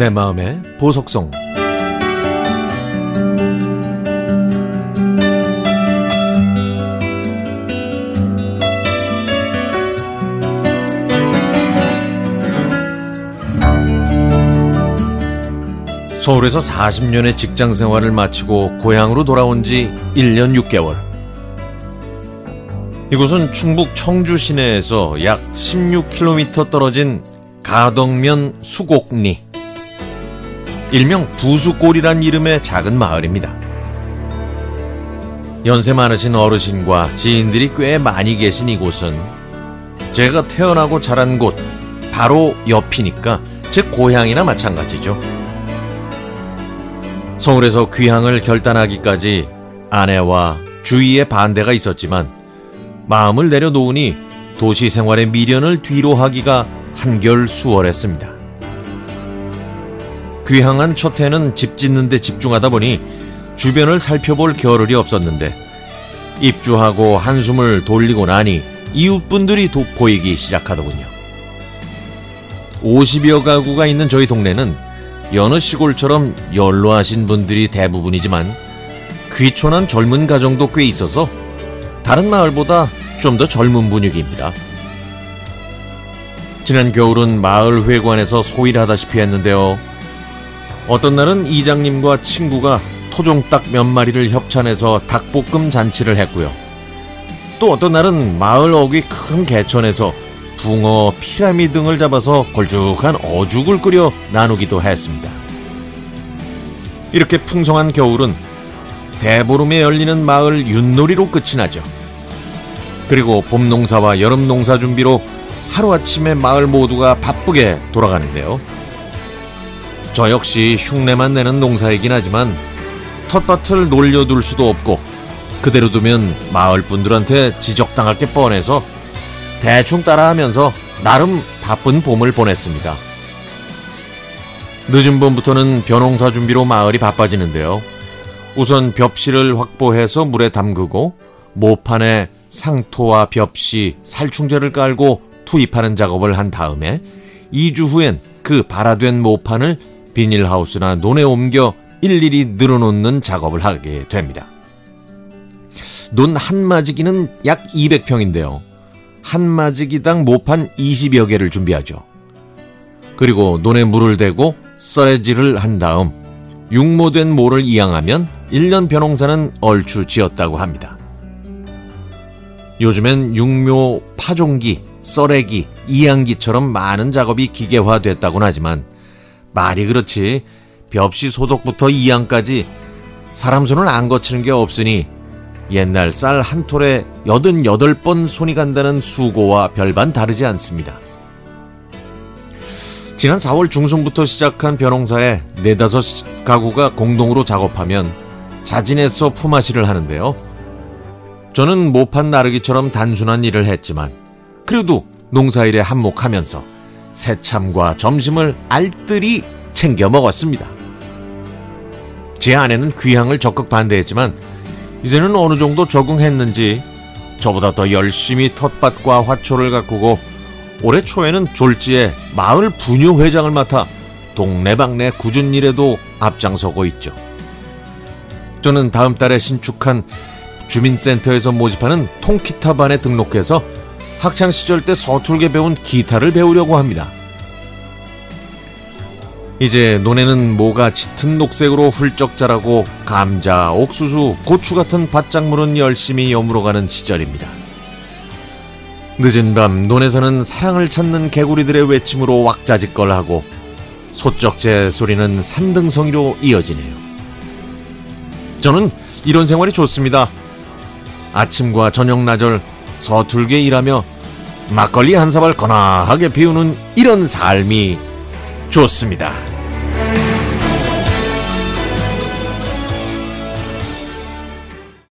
내 마음의 보석성 서울에서 40년의 직장 생활을 마치고 고향으로 돌아온 지 1년 6개월. 이곳은 충북 청주 시내에서 약 16km 떨어진 가덕면 수곡리. 일명 부수골이란 이름의 작은 마을입니다. 연세 많으신 어르신과 지인들이 꽤 많이 계신 이곳은 제가 태어나고 자란 곳 바로 옆이니까 제 고향이나 마찬가지죠. 서울에서 귀향을 결단하기까지 아내와 주위의 반대가 있었지만 마음을 내려놓으니 도시 생활의 미련을 뒤로 하기가 한결 수월했습니다. 귀향한 첫 해는 집 짓는 데 집중하다 보니 주변을 살펴볼 겨를이 없었는데 입주하고 한숨을 돌리고 나니 이웃분들이 돋보이기 시작하더군요. 50여 가구가 있는 저희 동네는 여느 시골처럼 연로하신 분들이 대부분이지만 귀촌한 젊은 가정도 꽤 있어서 다른 마을보다 좀 더 젊은 분위기입니다. 지난 겨울은 마을 회관에서 소일 하다시피 했는데요. 어떤 날은 이장님과 친구가 토종 닭 몇 마리를 협찬해서 닭볶음 잔치를 했고요. 또 어떤 날은 마을 어귀 큰 개천에서 붕어, 피라미 등을 잡아서 걸쭉한 어죽을 끓여 나누기도 했습니다. 이렇게 풍성한 겨울은 대보름에 열리는 마을 윷놀이로 끝이 나죠. 그리고 봄 농사와 여름 농사 준비로 하루아침에 마을 모두가 바쁘게 돌아가는데요. 저 역시 흉내만 내는 농사이긴 하지만 텃밭을 놀려둘 수도 없고 그대로 두면 마을 분들한테 지적당할 게 뻔해서 대충 따라하면서 나름 바쁜 봄을 보냈습니다. 늦은 봄부터는 벼농사 준비로 마을이 바빠지는데요. 우선 벽실을 확보해서 물에 담그고 모판에 상토와 벽시, 살충제를 깔고 투입하는 작업을 한 다음에 2주 후엔 그 발화된 모판을 비닐하우스나 논에 옮겨 일일이 늘어놓는 작업을 하게 됩니다. 논 한마지기는 약 200평인데요. 한 마지기당 모판 20여 개를 준비하죠. 그리고 논에 물을 대고 썰해질을 한 다음 육모된 모를 이양하면 1년 벼농사는 얼추 지었다고 합니다. 요즘엔 육묘 파종기, 썰해기, 이양기처럼 많은 작업이 기계화됐다곤 하지만 말이 그렇지 벽시 소독부터 이양까지 사람 손을 안 거치는 게 없으니 옛날 쌀 한 톨에 여든 여덟 번 손이 간다는 수고와 별반 다르지 않습니다. 지난 4월 중순부터 시작한 벼농사에 네다섯 가구가 공동으로 작업하면 자진해서 품앗이를 하는데요. 저는 모판 나르기처럼 단순한 일을 했지만 그래도 농사일에 한몫하면서 새참과 점심을 알뜰히 챙겨 먹었습니다. 제 아내는 귀향을 적극 반대했지만 이제는 어느 정도 적응했는지 저보다 더 열심히 텃밭과 화초를 가꾸고 올해 초에는 졸지에 마을 분유 회장을 맡아 동네방네 굳은 일에도 앞장서고 있죠. 저는 다음 달에 신축한 주민센터에서 모집하는 통기타반에 등록해서 학창 시절 때 서툴게 배운 기타를 배우려고 합니다. 이제 논에는 모가 짙은 녹색으로 훌쩍 자라고 감자, 옥수수, 고추 같은 밭작물은 열심히 여물어가는 시절입니다. 늦은 밤 논에서는 사랑을 찾는 개구리들의 외침으로 왁자지껄하고 소쩍제 소리는 산등성이로 이어지네요. 저는 이런 생활이 좋습니다. 아침과 저녁 나절 서툴게 일하며 막걸리 한 사발 거나하게 비우는 이런 삶이 좋습니다.